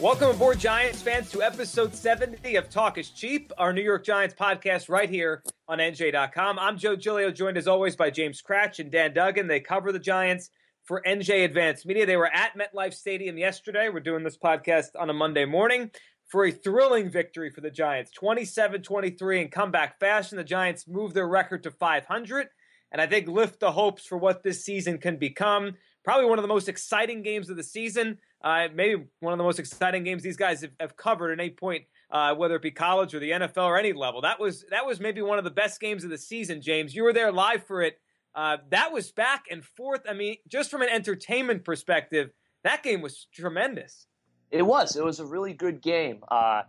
Welcome aboard, Giants fans, to episode 70 of Talk is Cheap, our New York Giants podcast right here on NJ.com. I'm Joe Giglio, joined as always by James Kratch and Dan Duggan. They cover the Giants for NJ Advanced Media. They were at MetLife Stadium yesterday. We're doing this podcast on a Monday morning for a thrilling victory for the Giants 27 23 in comeback fashion. The Giants move their record to 500 and I think lift the hopes for what this season can become. Probably one of the most exciting games of the season uh, maybe one of the most exciting games these guys have, have covered at any point, uh, whether it be college or the NFL or any level. That was that was maybe one of the best games of the season. James, you were there live for it. Uh, that was back and forth. I mean, just from an entertainment perspective, that game was tremendous. It was. It was a really good game. Uh,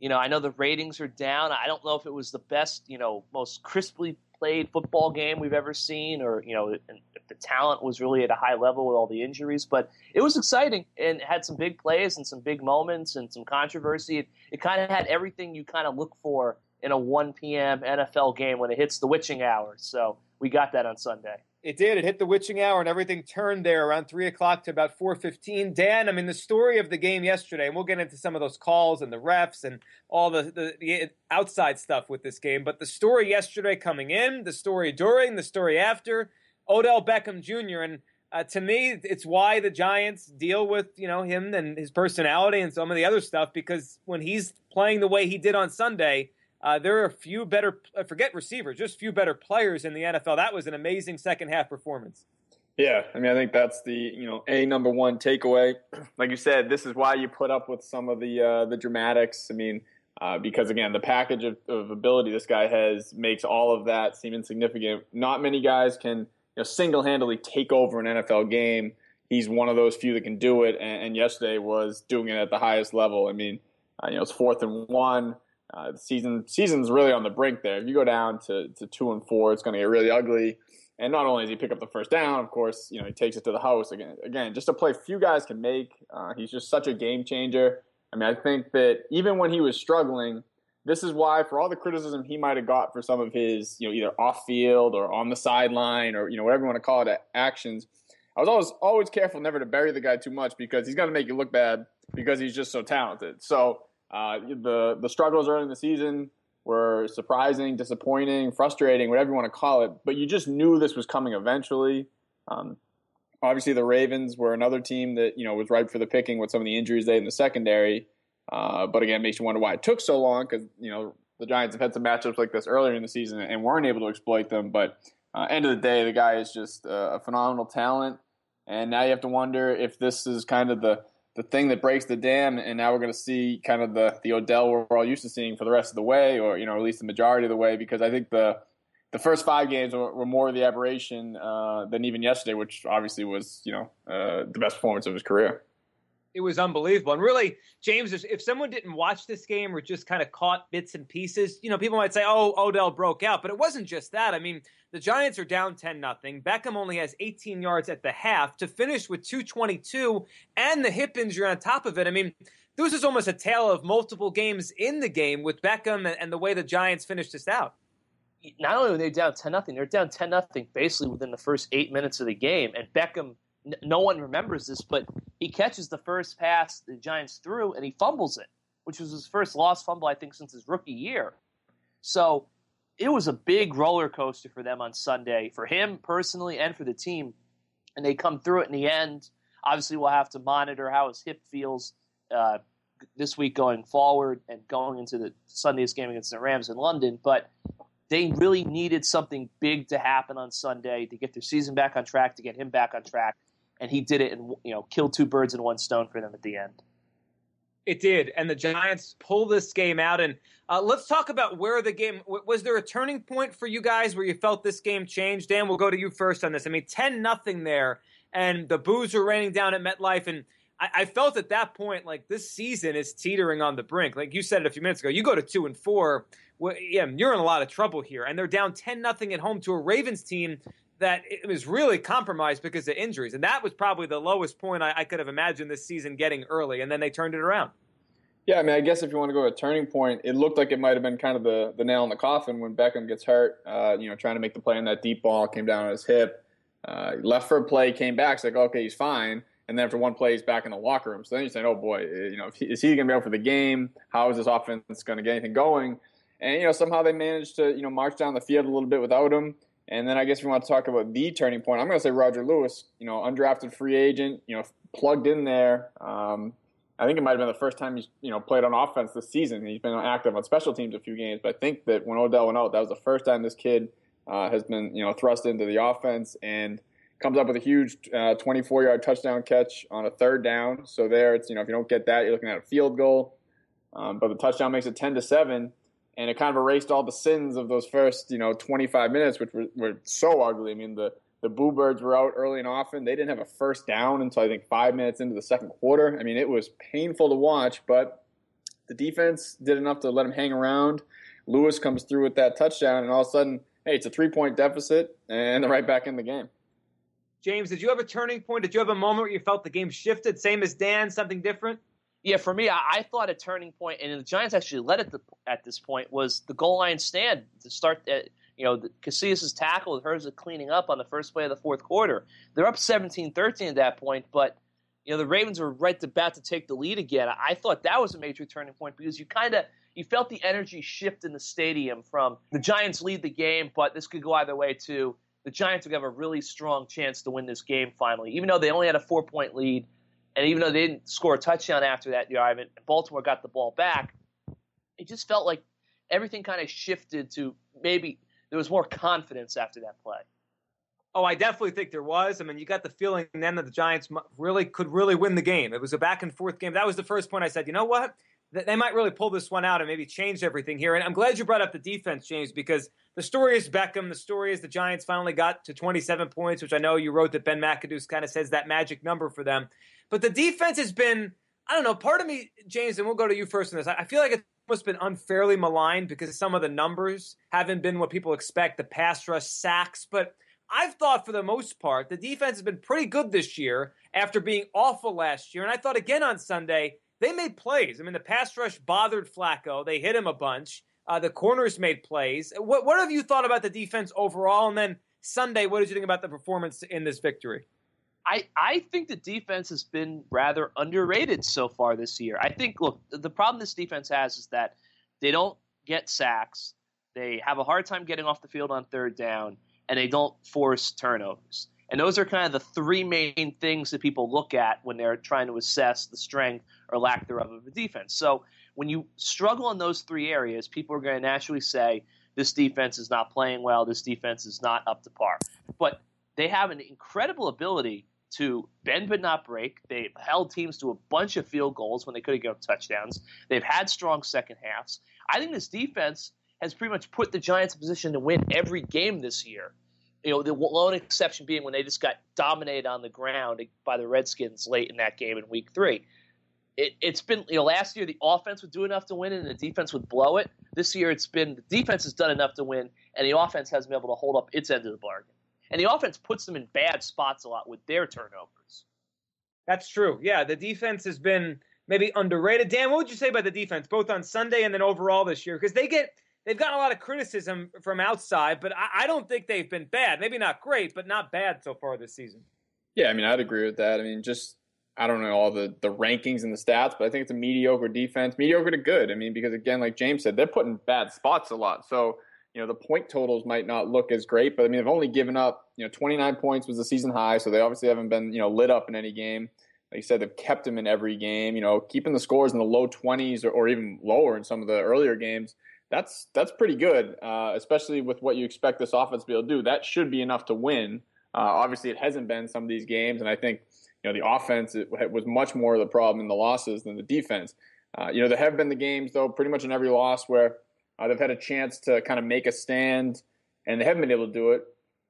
you know, I know the ratings are down. I don't know if it was the best, you know, most crisply played football game we've ever seen, or you know, the talent was really at a high level with all the injuries. But it was exciting and had some big plays and some big moments and some controversy. It, it kind of had everything you kind of look for in a 1 p.m. NFL game when it hits the witching hour. So we got that on Sunday. It did. It hit the witching hour, and everything turned there around three o'clock to about four fifteen. Dan, I mean, the story of the game yesterday, and we'll get into some of those calls and the refs and all the, the, the outside stuff with this game. But the story yesterday coming in, the story during, the story after, Odell Beckham Jr. and uh, to me, it's why the Giants deal with you know him and his personality and some of the other stuff because when he's playing the way he did on Sunday uh, there are a few better, forget receivers, just few better players in the NFL. That was an amazing second half performance. Yeah, I mean, I think that's the you know a number one takeaway. Like you said, this is why you put up with some of the uh, the dramatics. I mean, uh, because again, the package of, of, ability this guy has makes all of that seem insignificant. Not many guys can you know, single handedly take over an NFL game. He's one of those few that can do it, and, and yesterday was doing it at the highest level. I mean, uh, you know, it's fourth and one. Uh, the season season's really on the brink there. If you go down to, to two and four, it's going to get really ugly. And not only does he pick up the first down, of course, you know he takes it to the house again. Again, just a play few guys can make. Uh, he's just such a game changer. I mean, I think that even when he was struggling, this is why, for all the criticism he might have got for some of his, you know, either off field or on the sideline or you know whatever you want to call it, actions. I was always always careful never to bury the guy too much because he's going to make you look bad because he's just so talented. So uh, the the struggles early in the season were surprising, disappointing, frustrating, whatever you want to call it. But you just knew this was coming eventually. Um, obviously, the Ravens were another team that you know was ripe for the picking with some of the injuries they had in the secondary. Uh, but again, it makes you wonder why it took so long because you know the Giants have had some matchups like this earlier in the season and weren't able to exploit them. But uh, end of the day, the guy is just a phenomenal talent, and now you have to wonder if this is kind of the the thing that breaks the dam, and now we're going to see kind of the the Odell we're all used to seeing for the rest of the way, or you know at least the majority of the way, because I think the the first five games were, were more of the aberration uh, than even yesterday, which obviously was you know uh, the best performance of his career it was unbelievable. And really, James, if someone didn't watch this game or just kind of caught bits and pieces, you know, people might say, "Oh, Odell broke out," but it wasn't just that. I mean, the Giants are down ten nothing. Beckham only has 18 yards at the half to finish with 222 and the hip injury on top of it. I mean, this is almost a tale of multiple games in the game with Beckham and the way the Giants finished this out. Not only were they down 10 nothing, they're down 10 nothing basically within the first eight minutes of the game, and Beckham no one remembers this, but he catches the first pass the Giants threw and he fumbles it, which was his first lost fumble, I think, since his rookie year. So it was a big roller coaster for them on Sunday, for him personally and for the team. And they come through it in the end. Obviously, we'll have to monitor how his hip feels uh, this week going forward and going into the Sunday's game against the Rams in London. But they really needed something big to happen on Sunday to get their season back on track, to get him back on track and he did it and you know killed two birds in one stone for them at the end. It did, and the Giants pull this game out. And uh, let's talk about where the game was. There a turning point for you guys where you felt this game changed? Dan, we'll go to you first on this. I mean, ten nothing there, and the boos were raining down at MetLife, and I, I, felt at that point like this season is teetering on the brink. Like you said it a few minutes ago, you go to two and four. Well, yeah, you're in a lot of trouble here, and they're down ten nothing at home to a Ravens team that it was really compromised because of injuries. And that was probably the lowest point I, I, could have imagined this season getting early. And then they turned it around. Yeah, I mean, I guess if you want to go to a turning point, it looked like it might have been kind of the, the nail in the coffin when Beckham gets hurt. Uh, you know, trying to make the play on that deep ball came down on his hip. Uh, left for a play, came back. It's like, okay, he's fine. and then after one play, he's back in the locker room. So then you're saying, oh boy, eh, you know, is he going to be out for the game? How is this offense going to get anything going? And you know, somehow they managed to you know march down the field a little bit without him. And then I guess we want to talk about the turning point. I'm going to say Roger Lewis, you know, undrafted free agent, you know, plugged in there. Um, I think it might have been the first time he's you know played on offense this season. He's been active on special teams a few games, but I think that when Odell went out, that was the first time this kid uh, has been you know thrust into the offense and comes up with a huge 24 uh, yard touchdown catch on a third down. So there, it's you know if you don't get that, you're looking at a field goal. Um, but the touchdown makes it 10 to seven, and it kind of erased all the sins of those first you know 25 minutes, which were, were so ugly. I mean the the Boo Birds were out early and often. They didn't have a first down until I think five minutes into the second quarter. I mean, it was painful to watch, but the defense did enough to let them hang around. Lewis comes through with that touchdown, and all of a sudden, hey, it's a three point deficit, and they're right back in the game. James, did you have a turning point? Did you have a moment where you felt the game shifted? Same as Dan, something different? Yeah, for me, I, I thought a turning point, and the Giants actually led it at this point, was the goal line stand to start. At, you know, Casillas' tackle, hers of cleaning up on the first play of the fourth quarter. They're up 17-13 at that point, but you know the Ravens were right about to take the lead again. I thought that was a major turning point because you kind of you felt the energy shift in the stadium from the Giants lead the game, but this could go either way too. The Giants would have a really strong chance to win this game finally, even though they only had a four point lead, and even though they didn't score a touchdown after that drive, and Baltimore got the ball back. It just felt like everything kind of shifted to maybe there was more confidence after that play. Oh, I definitely think there was. I mean, you got the feeling then that the Giants really could really win the game. It was a back and forth game. That was the first point I said, you know what? They might really pull this one out and maybe change everything here. And I'm glad you brought up the defense, James, because the story is Beckham. The story is the Giants finally got to 27 points, which I know you wrote that Ben McAdoo kind of says that magic number for them. But the defense has been, I don't know, part of me, James, and we'll go to you first on this. I feel like it's almost been unfairly maligned because some of the numbers haven't been what people expect the pass rush sacks. But I've thought for the most part, the defense has been pretty good this year after being awful last year. And I thought again on Sunday, they made plays. I mean, the pass rush bothered Flacco, they hit him a bunch. Uh, the corners made plays. What, what have you thought about the defense overall? And then Sunday, what did you think about the performance in this victory? I, I think the defense has been rather underrated so far this year. I think, look, the problem this defense has is that they don't get sacks, they have a hard time getting off the field on third down, and they don't force turnovers. And those are kind of the three main things that people look at when they're trying to assess the strength or lack thereof of a defense. So when you struggle in those three areas, people are going to naturally say, this defense is not playing well, this defense is not up to par. But they have an incredible ability to bend but not break. They've held teams to a bunch of field goals when they could have given touchdowns. They've had strong second halves. I think this defense has pretty much put the Giants in position to win every game this year. You know, the lone exception being when they just got dominated on the ground by the Redskins late in that game in Week Three. It, has been you know last year the offense would do enough to win and the defense would blow it. This year it's been the defense has done enough to win and the offense hasn't been able to hold up its end of the bargain. And the offense puts them in bad spots a lot with their turnovers. That's true. Yeah, the defense has been maybe underrated. Dan, what would you say about the defense, both on Sunday and then overall this year? Because they get they've gotten a lot of criticism from outside, but I, I, don't think they've been bad. Maybe not great, but not bad so far this season. Yeah, I mean, I'd agree with that. I mean, just I don't know all the the rankings and the stats, but I think it's a mediocre defense, mediocre to good. I mean, because again, like James said, they're putting bad spots a lot. So you know the point totals might not look as great, but I mean they've only given up you know 29 points was the season high, so they obviously haven't been you know lit up in any game. Like you said, they've kept them in every game. You know, keeping the scores in the low 20s or, or even lower in some of the earlier games. That's that's pretty good, uh, especially with what you expect this offense to be able to do. That should be enough to win. Uh, obviously, it hasn't been some of these games, and I think you know the offense was much more of the problem in the losses than the defense. Uh, you know, there have been the games though, pretty much in every loss where uh, they've had a chance to kind of make a stand, and they haven't been able to do it.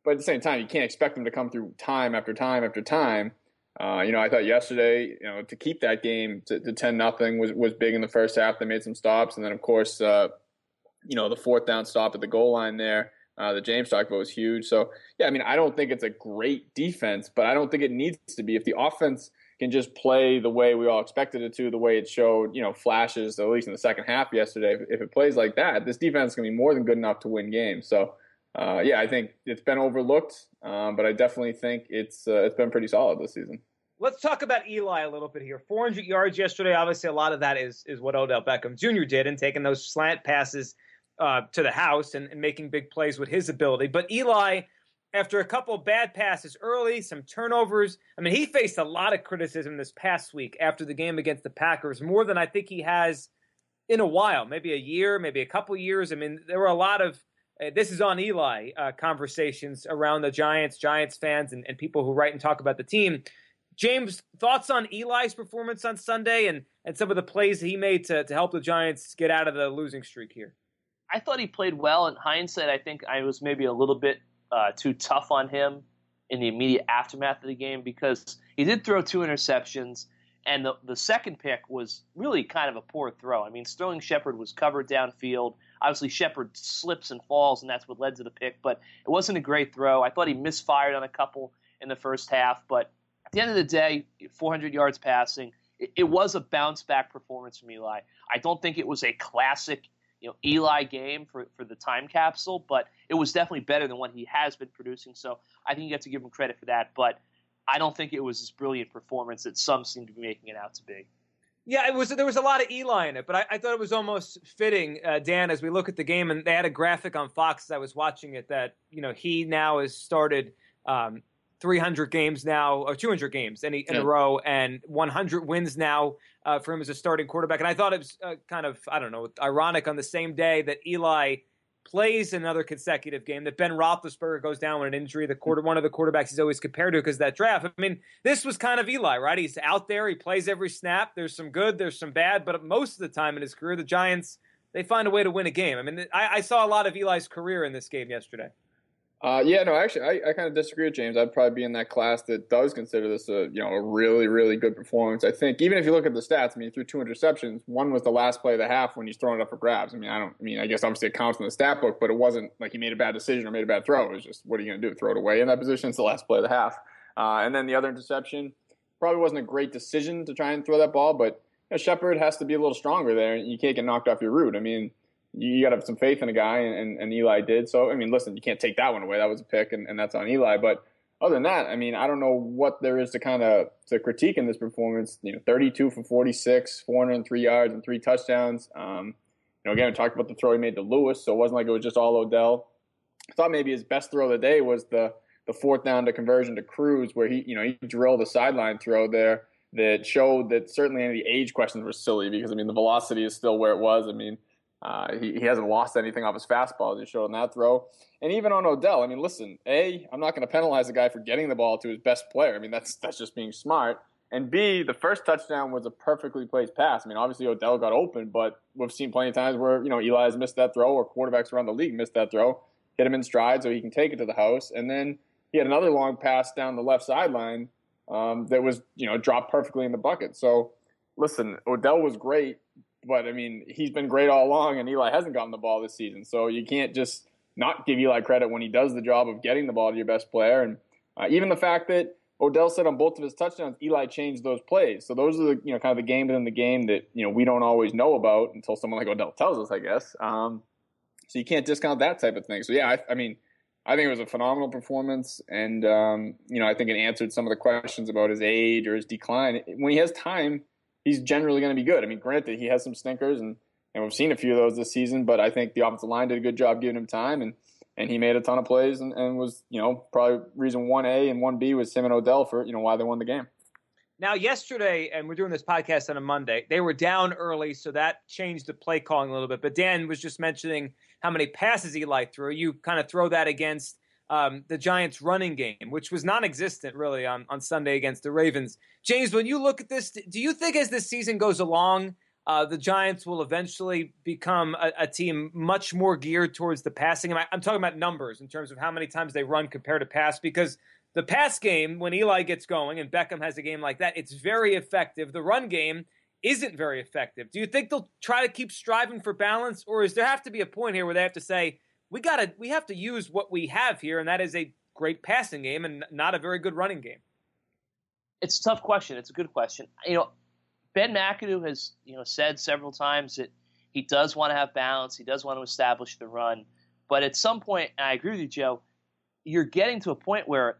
But at the same time, you can't expect them to come through time after time after time. Uh, you know, I thought yesterday, you know, to keep that game to, ten nothing was was big in the first half. They made some stops, and then of course, uh, you know, the fourth down stop at the goal line there. Uh, that James about was huge. So yeah, I mean, I don't think it's a great defense, but I don't think it needs to be. If the offense can just play the way we all expected it to, the way it showed, you know, flashes, at least in the second half yesterday. If, it plays like that, this defense is going to be more than good enough to win games. So, uh, yeah, I think it's been overlooked, um, but I definitely think it's uh, it's been pretty solid this season Let's talk about Eli a little bit here. 400 yards yesterday. Obviously, a lot of that is is what Odell Beckham Jr. did and taking those slant passes uh, to the house and, and making big plays with his ability. But Eli, after a couple bad passes early, some turnovers. I mean, he faced a lot of criticism this past week after the game against the Packers, more than I think he has in a while, maybe a year, maybe a couple years. I mean, there were a lot of uh, this is on Eli uh, conversations around the Giants, Giants fans, and, and people who write and talk about the team. James, thoughts on Eli's performance on Sunday and, and some of the plays he made to, to help the Giants get out of the losing streak here? I thought he played well. In hindsight, I think I was maybe a little bit uh, too tough on him in the immediate aftermath of the game because he did throw two interceptions, and the, the second pick was really kind of a poor throw. I mean, Sterling Shepard was covered downfield. Obviously, Shepard slips and falls, and that's what led to the pick, but it wasn't a great throw. I thought he misfired on a couple in the first half, but at – the end of the day, 400 yards passing, it, it, was a bounce back performance from Eli. I don't think it was a classic, you know, Eli game for, for the time capsule, but it was definitely better than what he has been producing. So I think you have to give him credit for that. But I don't think it was this brilliant performance that some seem to be making it out to be. Yeah, it was. There was a lot of Eli in it, but I, I thought it was almost fitting, uh, Dan, as we look at the game, and they had a graphic on Fox as I was watching it that you know he now has started um, 300 games now, or 200 games in, a, in yeah. a row, and 100 wins now uh, for him as a starting quarterback. And I thought it was uh, kind of, I don't know, ironic on the same day that Eli plays another consecutive game, that Ben Roethlisberger goes down with an injury, the quarter, one of the quarterbacks he's always compared to because that draft. I mean, this was kind of Eli, right? He's out there, he plays every snap. There's some good, there's some bad, but most of the time in his career, the Giants, they find a way to win a game. I mean, I, I saw a lot of Eli's career in this game yesterday. Uh, yeah, no, actually, I, I kind of disagree with James. I'd probably be in that class that does consider this a you know a really really good performance. I think even if you look at the stats, I mean, he threw two interceptions. One was the last play of the half when he's throwing it up for grabs. I mean, I don't. I mean, I guess obviously it counts in the stat book, but it wasn't like he made a bad decision or made a bad throw. It was just what are you going to do? Throw it away in that position? It's the last play of the half. Uh, and then the other interception probably wasn't a great decision to try and throw that ball, but you know, Shepard has to be a little stronger there. You can't get knocked off your route. I mean you got to have some faith in a guy, and, and, Eli did. So, I mean, listen, you can't take that one away. That was a pick, and, and that's on Eli. But other than that, I mean, I don't know what there is to kind of to critique in this performance. You know, 32 for 46, 403 yards, and three touchdowns. Um, you know, again, we talked about the throw he made to Lewis, so it wasn't like it was just all Odell. I thought maybe his best throw of the day was the the fourth down to conversion to Cruz, where he, you know, he drilled a sideline throw there that showed that certainly any of the age questions were silly because I mean the velocity is still where it was. I mean uh, he, he hasn't lost anything off his fastball as he showed on that throw. And even on Odell, I mean, listen, A, I'm not going to penalize the guy for getting the ball to his best player. I mean, that's that's just being smart. And B, the first touchdown was a perfectly placed pass. I mean, obviously Odell got open, but we've seen plenty of times where, you know, Eli has missed that throw or quarterbacks around the league missed that throw, hit him in stride so he can take it to the house. And then he had another long pass down the left sideline um, that was, you know, dropped perfectly in the bucket. So, listen, Odell was great, but I mean, he's been great all along, and Eli hasn't gotten the ball this season. So you can't just not give Eli credit when he does the job of getting the ball to your best player. And uh, even the fact that Odell said on both of his touchdowns, Eli changed those plays. So those are the you know kind of the game within the game that you know we don't always know about until someone like Odell tells us, I guess. Um, so you can't discount that type of thing. So yeah, I, I mean, I think it was a phenomenal performance, and um, you know I think it answered some of the questions about his age or his decline. When he has time he's generally going to be good. I mean, granted, he has some stinkers, and, and we've seen a few of those this season, but I think the offensive line did a good job giving him time, and, and he made a ton of plays and, and was, you know, probably reason 1A and 1B was him and Odell for, you know, why they won the game. Now, yesterday, and we're doing this podcast on a Monday, they were down early, so that changed the play calling a little bit. But Dan was just mentioning how many passes Eli threw. You kind of throw that against um, the Giants' running game, which was non-existent really on, on Sunday against the Ravens. James, when you look at this, do you think as this season goes along, uh, the Giants will eventually become a, a, team much more geared towards the passing? I'm talking about numbers in terms of how many times they run compared to pass, because the pass game, when Eli gets going and Beckham has a game like that, it's very effective. The run game isn't very effective. Do you think they'll try to keep striving for balance, or is there have to be a point here where they have to say, we gotta we have to use what we have here, and that is a great passing game and not a very good running game. It's a tough question. It's a good question. You know, Ben McAdoo has you know said several times that he does want to have balance. He does want to establish the run, but at some point, and I agree with you, Joe. You're getting to a point where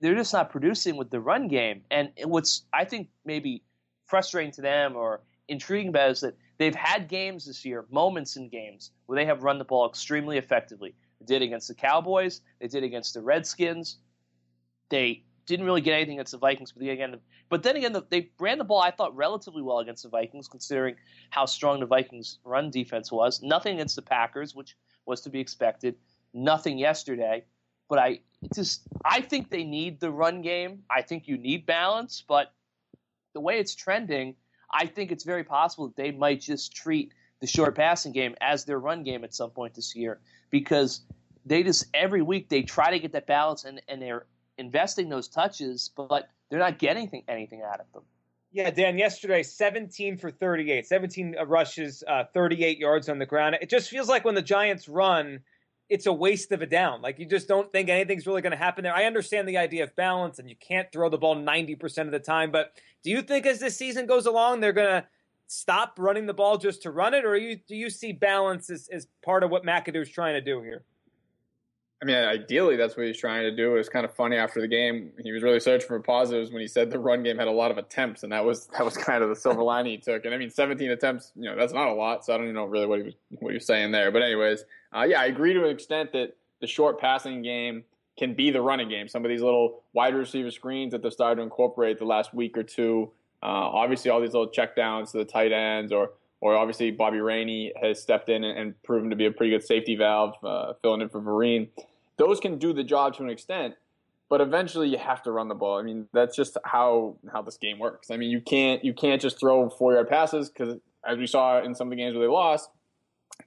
they're just not producing with the run game. And what's I think maybe frustrating to them or intriguing about is that they've had games this year, moments in games where they have run the ball extremely effectively. They did against the Cowboys. They did against the Redskins. They didn't really get anything against the Vikings, but again, but then again, they ran the ball I thought relatively well against the Vikings, considering how strong the Vikings' run defense was. Nothing against the Packers, which was to be expected. Nothing yesterday, but I just I think they need the run game. I think you need balance, but the way it's trending, I think it's very possible that they might just treat the short passing game as their run game at some point this year because they just every week they try to get that balance and, and they're investing those touches, but they're not getting anything, anything out of them. Yeah, Dan, yesterday, 17 for 38, 17 rushes, uh, 38 yards on the ground. It just feels like when the Giants run, it's a waste of a down. Like you just don't think anything's really going to happen there. I understand the idea of balance and you can't throw the ball 90% of the time, but do you think as this season goes along, they're going to stop running the ball just to run it, or you, do you see balance as, as part of what McAdoo's trying to do here? I mean, ideally, that's what he's trying to do. It was kind of funny after the game. He was really searching for positives when he said the run game had a lot of attempts, and that was that was kind of the silver lining he took. And I mean, 17 attempts, you know, that's not a lot. So I don't even know really what he was what he was saying there. But anyways, uh, yeah, I agree to an extent that the short passing game can be the running game. Some of these little wide receiver screens that they've started to incorporate the last week or two. Uh, obviously, all these little checkdowns to the tight ends, or or obviously Bobby Rainey has stepped in and, proven to be a pretty good safety valve, uh, filling in for Vereen those can do the job to an extent, but eventually you have to run the ball. I mean, that's just how how this game works. I mean, you can't you can't just throw four yard passes because as we saw in some of the games where they lost,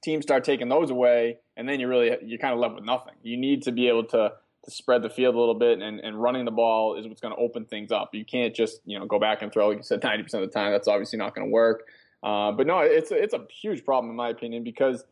teams start taking those away, and then you really you're kind of left with nothing. You need to be able to to spread the field a little bit, and, and running the ball is what's going to open things up. You can't just you know go back and throw like you said ninety percent of the time. That's obviously not going to work. Uh, but no, it's a, it's a huge problem in my opinion because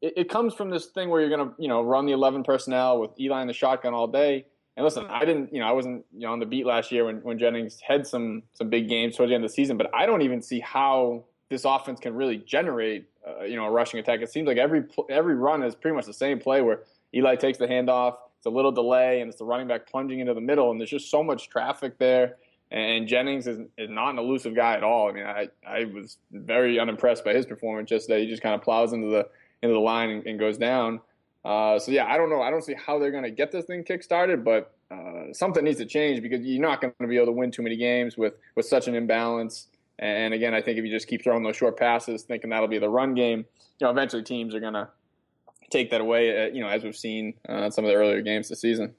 it, it comes from this thing where you're going to, you know, run the 11 personnel with Eli in the shotgun all day. And listen, I didn't, you know, I wasn't, you know, on the beat last year when, when Jennings had some some big games towards the end of the season, but I don't even see how this offense can really generate, uh, you know, a rushing attack. It seems like every every run is pretty much the same play where Eli takes the handoff, it's a little delay, and it's the running back plunging into the middle, and there's just so much traffic there. And Jennings is, is not an elusive guy at all. I mean, I, I was very unimpressed by his performance yesterday. He just kind of plows into the into the line and, and goes down. Uh, so yeah, I don't know. I don't see how they're going to get this thing kick-started, but uh, something needs to change because you're not going to be able to win too many games with with such an imbalance. And again, I think if you just keep throwing those short passes, thinking that'll be the run game, you know, eventually teams are going to take that away. Uh, you know, as we've seen uh, some of the earlier games this season.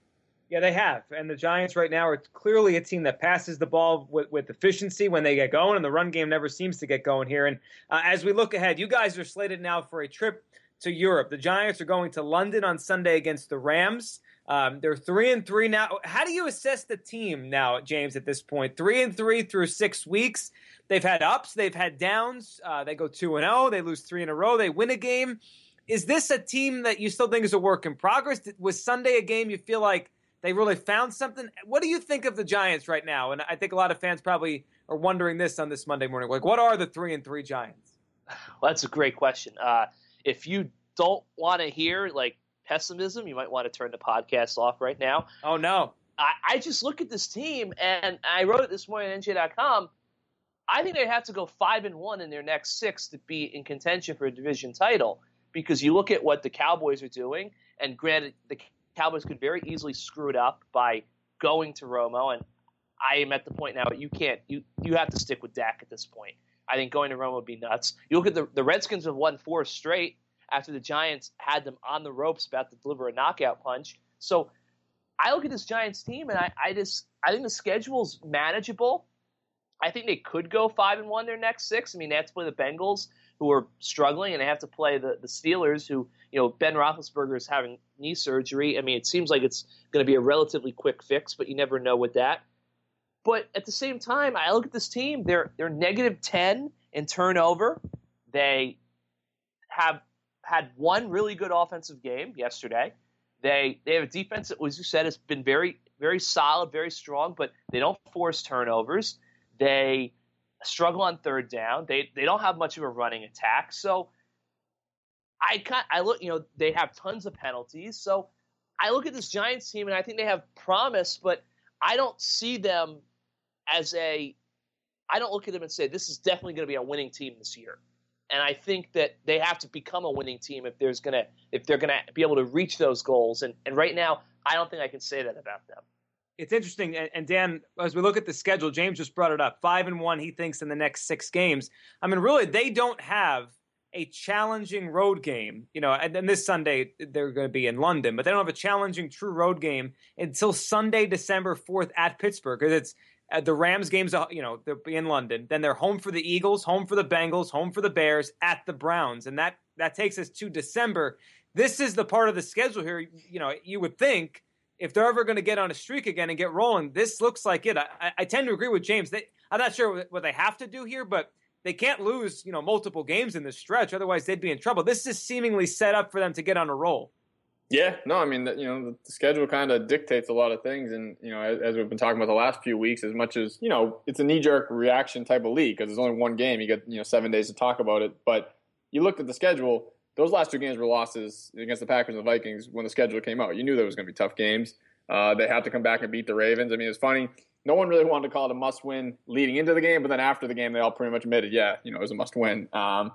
Yeah, they have. And the Giants right now are clearly a team that passes the ball with, with efficiency when they get going, and the run game never seems to get going here. And uh, as we look ahead, you guys are slated now for a trip to Europe. The Giants are going to London on Sunday against the Rams. Um, they're three and three now. How do you assess the team now, James? At this point, three and three through six weeks. They've had ups, they've had downs. Uh, they go two and zero. Oh, they lose three in a row. They win a game. Is this a team that you still think is a work in progress? Was Sunday a game you feel like? They really found something. What do you think of the Giants right now? And I think a lot of fans probably are wondering this on this Monday morning. Like, what are the three and three Giants? Well, that's a great question. Uh, if you don't want to hear like pessimism, you might want to turn the podcast off right now. Oh no! I, I just look at this team, and I wrote it this morning on NJ.com. I think they have to go five and one in their next six to be in contention for a division title. Because you look at what the Cowboys are doing, and granted, the Cowboys could very easily screw it up by going to Romo. And I am at the point now that you can't you you have to stick with Dak at this point. I think going to Romo would be nuts. You look at the the Redskins have won four straight after the Giants had them on the ropes about to deliver a knockout punch. So I look at this Giants team and I, I just I think the schedule's manageable. I think they could go five and one their next six. I mean, they have to play the Bengals, who are struggling, and they have to play the, the Steelers, who you know Ben Roethlisberger is having knee surgery. I mean, it seems like it's going to be a relatively quick fix, but you never know with that. But at the same time, I look at this team; they're they're negative ten in turnover. They have had one really good offensive game yesterday. They they have a defense that, as you said, has been very very solid, very strong, but they don't force turnovers. They struggle on third down. They they don't have much of a running attack. So I kind I look, you know, they have tons of penalties. So I look at this Giants team and I think they have promise, but I don't see them as a. I don't look at them and say this is definitely going to be a winning team this year. And I think that they have to become a winning team if there's gonna if they're gonna be able to reach those goals. And and right now, I don't think I can say that about them. It's interesting, and Dan, as we look at the schedule, James just brought it up. Five and one, he thinks in the next six games. I mean, really, they don't have a challenging road game. You know, and then this Sunday they're going to be in London, but they don't have a challenging true road game until Sunday, December fourth at Pittsburgh. Because it's uh, the Rams games, uh, you know, they'll be in London. Then they're home for the Eagles, home for the Bengals, home for the Bears, at the Browns, and that that takes us to December. This is the part of the schedule here. You know, you would think if they're ever going to get on a streak again and get rolling, this looks like it. I, I tend to agree with James. They, I'm not sure what they have to do here, but they can't lose, you know, multiple games in this stretch. Otherwise, they'd be in trouble. This is seemingly set up for them to get on a roll. Yeah, no, I mean, you know, the schedule kind of dictates a lot of things, and you know, as, as, we've been talking about the last few weeks, as much as you know, it's a knee-jerk reaction type of league because there's only one game, you get you know seven days to talk about it. But you looked at the schedule; those last two games were losses against the Packers and the Vikings when the schedule came out. You knew there was going to be tough games. Uh, they had to come back and beat the Ravens. I mean, it's funny no one really wanted to call it a must win leading into the game, but then after the game, they all pretty much admitted, yeah, you know, it was a must win. Um,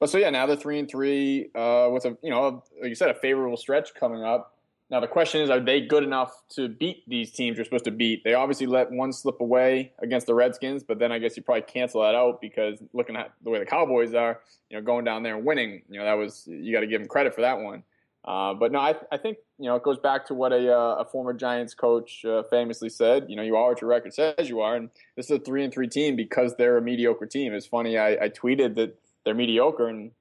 but so yeah, now they're three and three uh, with a you know, like you said, a favorable stretch coming up. Now the question is, are they good enough to beat these teams you're supposed to beat? They obviously let one slip away against the Redskins, but then I guess you probably cancel that out because looking at the way the Cowboys are, you know, going down there and winning, you know, that was you got to give them credit for that one. Uh, but no, I, I think you know it goes back to what a, uh, a former Giants coach uh, famously said. You know, you are what your record says you are, and this is a three and three team because they're a mediocre team. It's funny. I, I tweeted that they're mediocre, and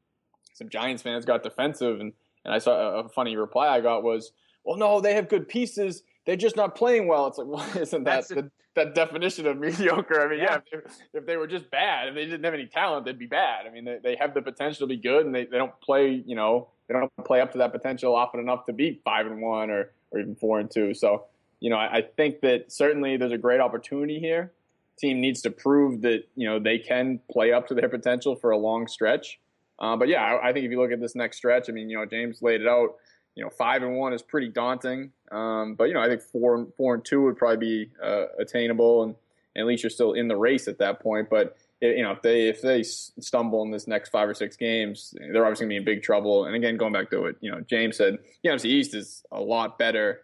some Giants fans got defensive, and, and I saw a, a funny reply I got was, "Well, no, they have good pieces. They're just not playing well." It's like, well, isn't that the, that definition of mediocre? I mean, yeah, yeah if, they, if, they, were just bad, if they didn't have any talent, they'd be bad. I mean, they, they have the potential to be good, and they, they don't play, you know they don't play up to that potential often enough to be five and one or or even four and two. So you know, I, I think that certainly there's a great opportunity here. Team needs to prove that you know they can play up to their potential for a long stretch. Uh, but yeah, I, I, think if you look at this next stretch, I mean, you know, James laid it out. You know, five and one is pretty daunting. Um, but you know, I think four and four and two would probably be uh, attainable, and, and at least you're still in the race at that point. But you know, if they if they stumble in this next five or six games, they're obviously going to be in big trouble. And again, going back to what you know, James said, the NFC East is a lot better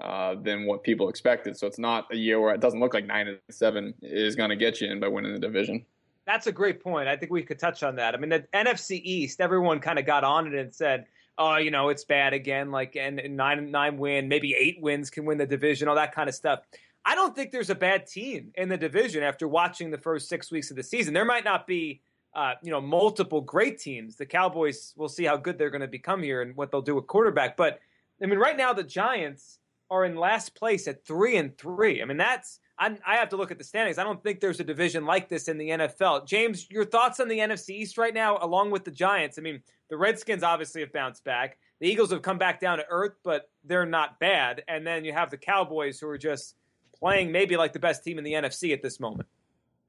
uh, than what people expected. So it's not a year where it doesn't look like nine and seven is going to get you in by winning the division. That's a great point. I think we could touch on that. I mean, the NFC East, everyone kind of got on it and said, "Oh, you know, it's bad again." Like, and, and nine nine win, maybe eight wins can win the division, all that kind of stuff. I don't think there's a bad team in the division after watching the first six weeks of the season. There might not be, uh, you know, multiple great teams. The Cowboys, we'll see how good they're going to become here and what they'll do with quarterback. But I mean, right now the Giants are in last place at three and three. I mean, that's I, I have to look at the standings. I don't think there's a division like this in the NFL. James, your thoughts on the NFC East right now, along with the Giants? I mean, the Redskins obviously have bounced back. The Eagles have come back down to earth, but they're not bad. And then you have the Cowboys who are just playing maybe like the best team in the NFC at this moment.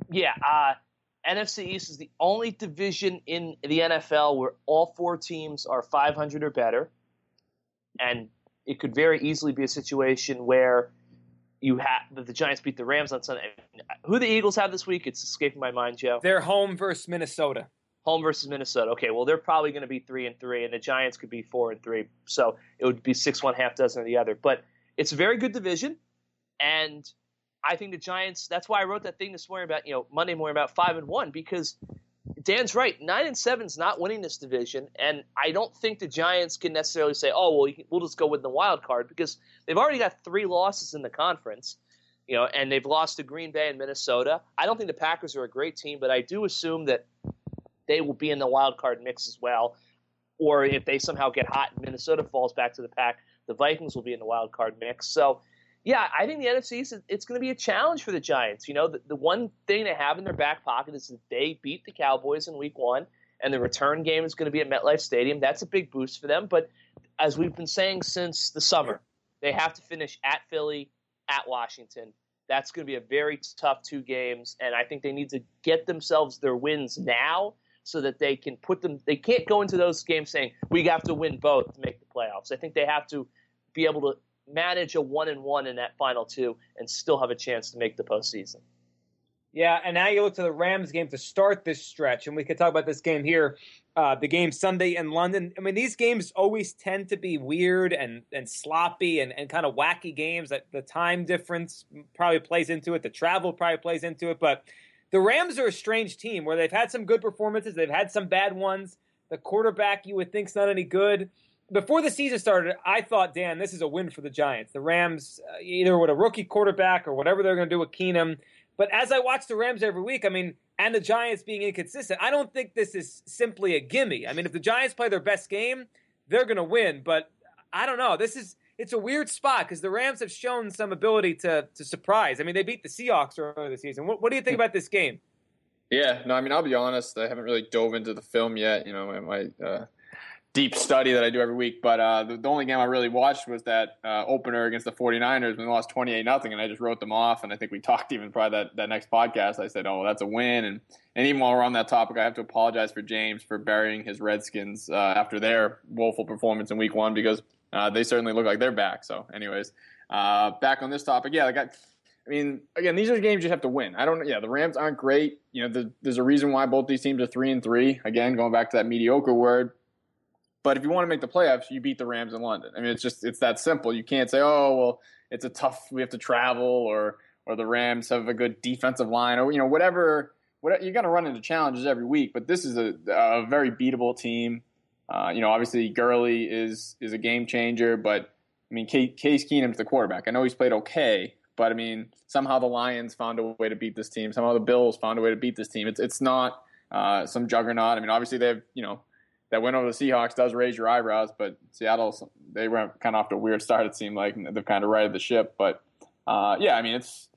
Yeah, uh, NFC East is the only division in the NFL where all four teams are 500 or better, and it could very easily be a situation where you have that the Giants beat the Rams on Sunday. Who the Eagles have this week? It's escaping my mind, Joe. They're home versus Minnesota. Home versus Minnesota. Okay, well they're probably going to be three and three, and the Giants could be four and three. So it would be six one half dozen of the other. But it's a very good division. And I think the Giants. That's why I wrote that thing this morning about you know Monday morning about five and one because Dan's right. Nine and seven is not winning this division, and I don't think the Giants can necessarily say, "Oh, well, we'll just go with the wild card," because they've already got three losses in the conference, you know, and they've lost to Green Bay and Minnesota. I don't think the Packers are a great team, but I do assume that they will be in the wild card mix as well. Or if they somehow get hot and Minnesota falls back to the pack, the Vikings will be in the wild card mix. So yeah, I think the NFC is it's going to be a challenge for the Giants. You know, the, the one thing they have in their back pocket is that they beat the Cowboys in Week One, and the return game is going to be at MetLife Stadium. That's a big boost for them. But as we've been saying since the summer, they have to finish at Philly, at Washington. That's going to be a very tough two games, and I think they need to get themselves their wins now so that they can put them. They can't go into those games saying we have to win both to make the playoffs. I think they have to be able to manage a one and one in that final two and still have a chance to make the postseason. Yeah, and now you look to the Rams game to start this stretch, and we could talk about this game here, uh, the game Sunday in London. I mean, these games always tend to be weird and, and sloppy and, and kind of wacky games. That the time difference probably plays into it, the travel probably plays into it. But the Rams are a strange team where they've had some good performances, they've had some bad ones. The quarterback you would think's not any good. Before the season started, I thought, Dan, this is a win for the Giants. The Rams, uh, either with a rookie quarterback or whatever they're going to do with Keenum but as I watch the Rams every week, I mean, and the Giants being inconsistent, I don't think this is simply a gimme. I mean, if the Giants play their best game, they're going to win. But I don't know. This is it's a weird spot because the Rams have shown some ability to to surprise. I mean, they beat the Seahawks earlier this season. What, what do you think about this game? Yeah, no, I mean, I'll be honest. I haven't really dove into the film yet. You know, my, my uh, deep study that I do every week. But uh, the, the, only game I really watched was that uh, opener against the 49ers when they lost 28 nothing, and I just wrote them off. And I think we talked even probably that, that next podcast. I said, oh, that's a win. And, and even while we're on that topic, I have to apologize for James for burying his Redskins uh, after their woeful performance in week one because uh, they certainly look like they're back. So, anyways, uh, back on this topic, yeah, I got. I mean, again, these are games you have to win. I don't. Yeah, the Rams aren't great. You know, the, there's a reason why both these teams are three and three. Again, going back to that mediocre word but if you want to make the playoffs, you beat the Rams in London. I mean, it's just it's that simple. You can't say, oh well, it's a tough. We have to travel, or or the Rams have a good defensive line, or you know whatever. Whatever you're going to run into challenges every week, but this is a, a very beatable team. Uh, you know, obviously Gurley is is a game changer, but I mean, Case Keenum's the quarterback. I know he's played okay, but I mean, somehow the Lions found a way to beat this team. Somehow the Bills found a way to beat this team. It's it's not uh, some juggernaut. I mean, obviously they have you know that win over the Seahawks does raise your eyebrows, but Seattle they went kind of off to a weird start. It seemed like they've kind of righted the ship, but uh, yeah, I mean it's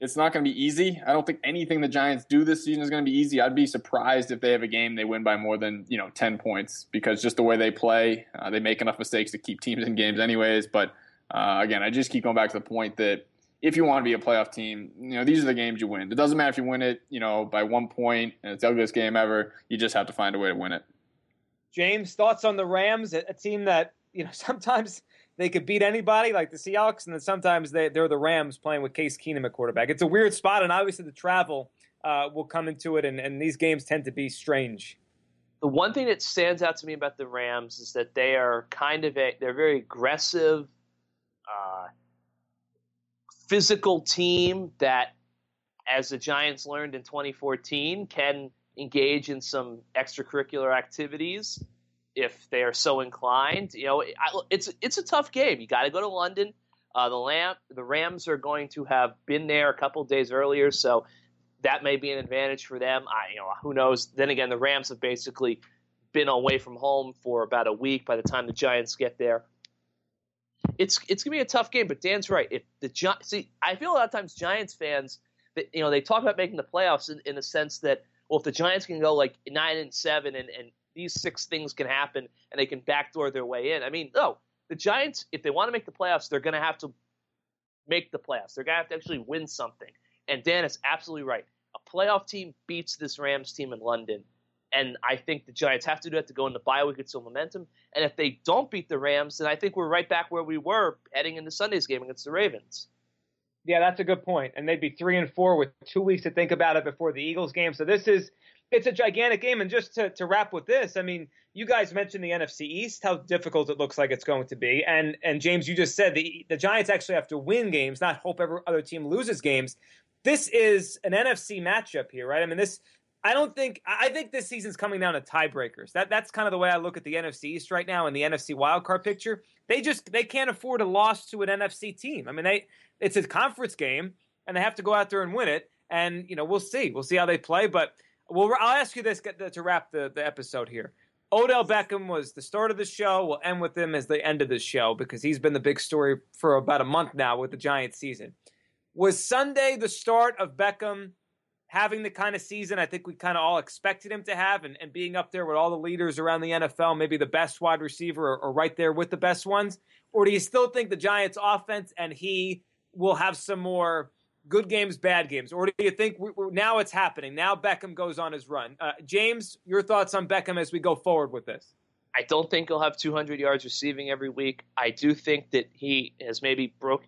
it's not going to be easy. I don't think anything the Giants do this season is going to be easy. I'd be surprised if they have a game they win by more than you know ten points because just the way they play, uh, they make enough mistakes to keep teams in games anyways. But uh, again, I just keep going back to the point that if you want to be a playoff team, you know these are the games you win. It doesn't matter if you win it, you know, by one point and it's the ugliest game ever. You just have to find a way to win it. James, thoughts on the Rams? A, a team that you know sometimes they could beat anybody like the Seahawks, and then sometimes they, they're the Rams playing with Case Keenum at quarterback. It's a weird spot, and obviously the travel uh, will come into it, and, and these games tend to be strange. The one thing that stands out to me about the Rams is that they are kind of a they're very aggressive, uh, physical team that, as the Giants learned in 2014, can engage in some extracurricular activities if they are so inclined. You know, it's it's a tough game. You got to go to London. Uh, the Lam- the Rams are going to have been there a couple days earlier, so that may be an advantage for them. I, you know, who knows? Then again, the Rams have basically been away from home for about a week by the time the Giants get there. It's it's gonna be a tough game, but Dan's right. If the Gi- see, I feel a lot of times Giants fans, that, you know, they talk about making the playoffs in, in the sense that well, if the Giants can go like nine and seven and, and these six things can happen and they can backdoor their way in. I mean, no, the Giants, if they want to make the playoffs, they're going to have to make the playoffs. They're going to have to actually win something. And Dan is absolutely right. A playoff team beats this Rams team in London. And I think the Giants have to do that to go into bye week with some momentum. And if they don't beat the Rams, then I think we're right back where we were heading into Sunday's game against the Ravens. Yeah, that's a good point. And they'd be three and four with two weeks to think about it before the Eagles game. So this is it's a gigantic game. And just to, to wrap with this, I mean, you guys mentioned the NFC East, how difficult it looks like it's going to be. And and James, you just said the the Giants actually have to win games, not hope every other team loses games. This is an NFC matchup here, right? I mean, this I don't think I think this season's coming down to tiebreakers. That that's kind of the way I look at the NFC East right now and the NFC wildcard picture. They just they can't afford a loss to an NFC team. I mean, they it's a conference game and they have to go out there and win it. And you know, we'll see. We'll see how they play. But well, I'll ask you this to wrap the, the episode here. Odell Beckham was the start of the show. We'll end with him as the end of the show because he's been the big story for about a month now with the Giants season. Was Sunday the start of Beckham having the kind of season I think we kind of all expected him to have and, and being up there with all the leaders around the NFL, maybe the best wide receiver or, or right there with the best ones? Or do you still think the Giants' offense and he will have some more good games, bad games? Or do you think we, now it's happening? Now Beckham goes on his run. Uh, James, your thoughts on Beckham as we go forward with this? I don't think he'll have 200 yards receiving every week. I do think that he has maybe broke.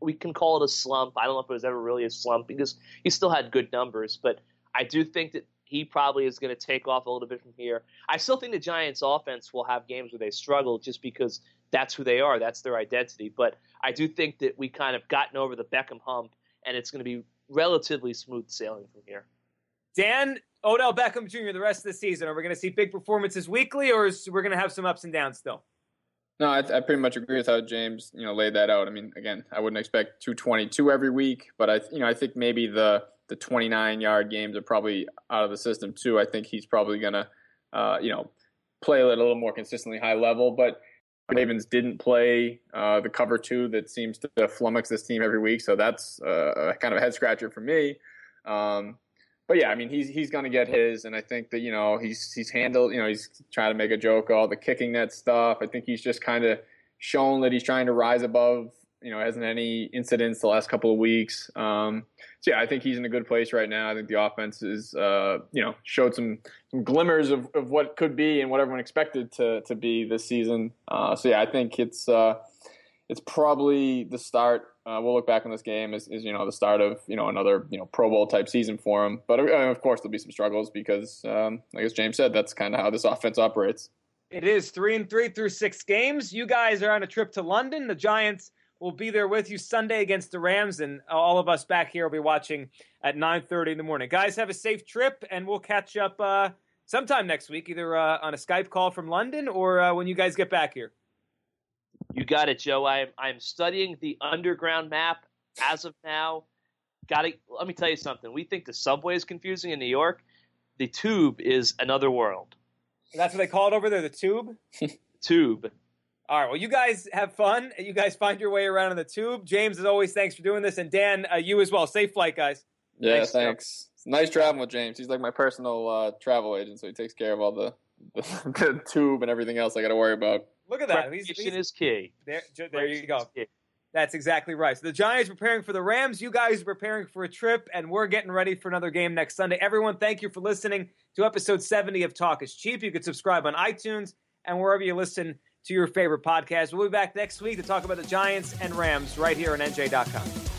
we can call it a slump. I don't know if it was ever really a slump because he still had good numbers, but I do think that he probably is going to take off a little bit from here. I still think the Giants' offense will have games where they struggle just because that's who they are, that's their identity. But I do think that we kind of gotten over the Beckham hump, and it's going to be relatively smooth sailing from here. Dan, Odell Beckham Jr. the rest of the season? Are we going to see big performances weekly, or is we're going to have some ups and downs still? No, I, I, pretty much agree with how James you know laid that out. I mean, again, I wouldn't expect 222 every week, but I you know I think maybe the the 29 yard games are probably out of the system too. I think he's probably going to uh, you know play at a little more consistently high level, but. Ravens didn't play uh, the cover two that seems to flummox this team every week, so that's uh, kind of a head scratcher for me. Um, but yeah, I mean, he's he's going to get his, and I think that you know he's he's handled. You know, he's trying to make a joke all the kicking net stuff. I think he's just kind of shown that he's trying to rise above. You know, hasn't any incidents the last couple of weeks. Um, so yeah, I think he's in a good place right now. I think the offense is, uh, you know, showed some some glimmers of, of what could be and what everyone expected to to be this season. Uh, so yeah, I think it's uh, it's probably the start uh, we'll look back on this game as, as, you know the start of you know another you know Pro Bowl type season for him. But uh, of course there'll be some struggles because, um, like as James said, that's kind of how this offense operates. It is three and three through six games. You guys are on a trip to London. The Giants will be there with you Sunday against the Rams, and all of us back here will be watching at nine thirty in the morning. Guys, have a safe trip, and we'll catch up uh, sometime next week, either uh, on a Skype call from London or uh, when you guys get back here. You got it, Joe. I'm I'm studying the underground map as of now. Got to let me tell you something. We think the subway is confusing in New York. The tube is another world. That's what they call it over there. The tube. tube. All right. Well, you guys have fun. You guys find your way around in the tube. James, as always, thanks for doing this, and Dan, uh, you as well. Safe flight, guys. Yeah, thanks. thanks. nice traveling with James. He's like my personal uh, travel agent, so he takes care of all the, the, the tube and everything else I got to worry about. Look at that. He's, he's, is key. There, there you go. That's exactly right. So the Giants preparing for the Rams. You guys are preparing for a trip, and we're getting ready for another game next Sunday. Everyone, thank you for listening to episode 70 of Talk is Cheap. You can subscribe on iTunes and wherever you listen to your favorite podcast. We'll be back next week to talk about the Giants and Rams right here on NJ.com.